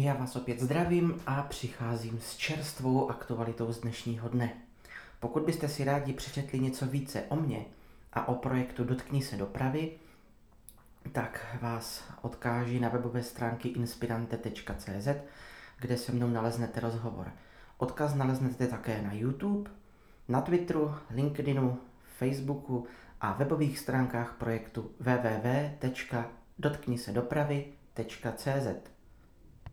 Já vás opět zdravím a přicházím s čerstvou aktualitou z dnešního dne. Pokud byste si rádi přečetli něco více o mně a o projektu Dotkni se dopravy, tak vás odkáží na webové stránky inspirante.cz, kde se mnou naleznete rozhovor. Odkaz naleznete také na YouTube, na Twitteru, LinkedInu, Facebooku a webových stránkách projektu www.dotknisedopravy.cz.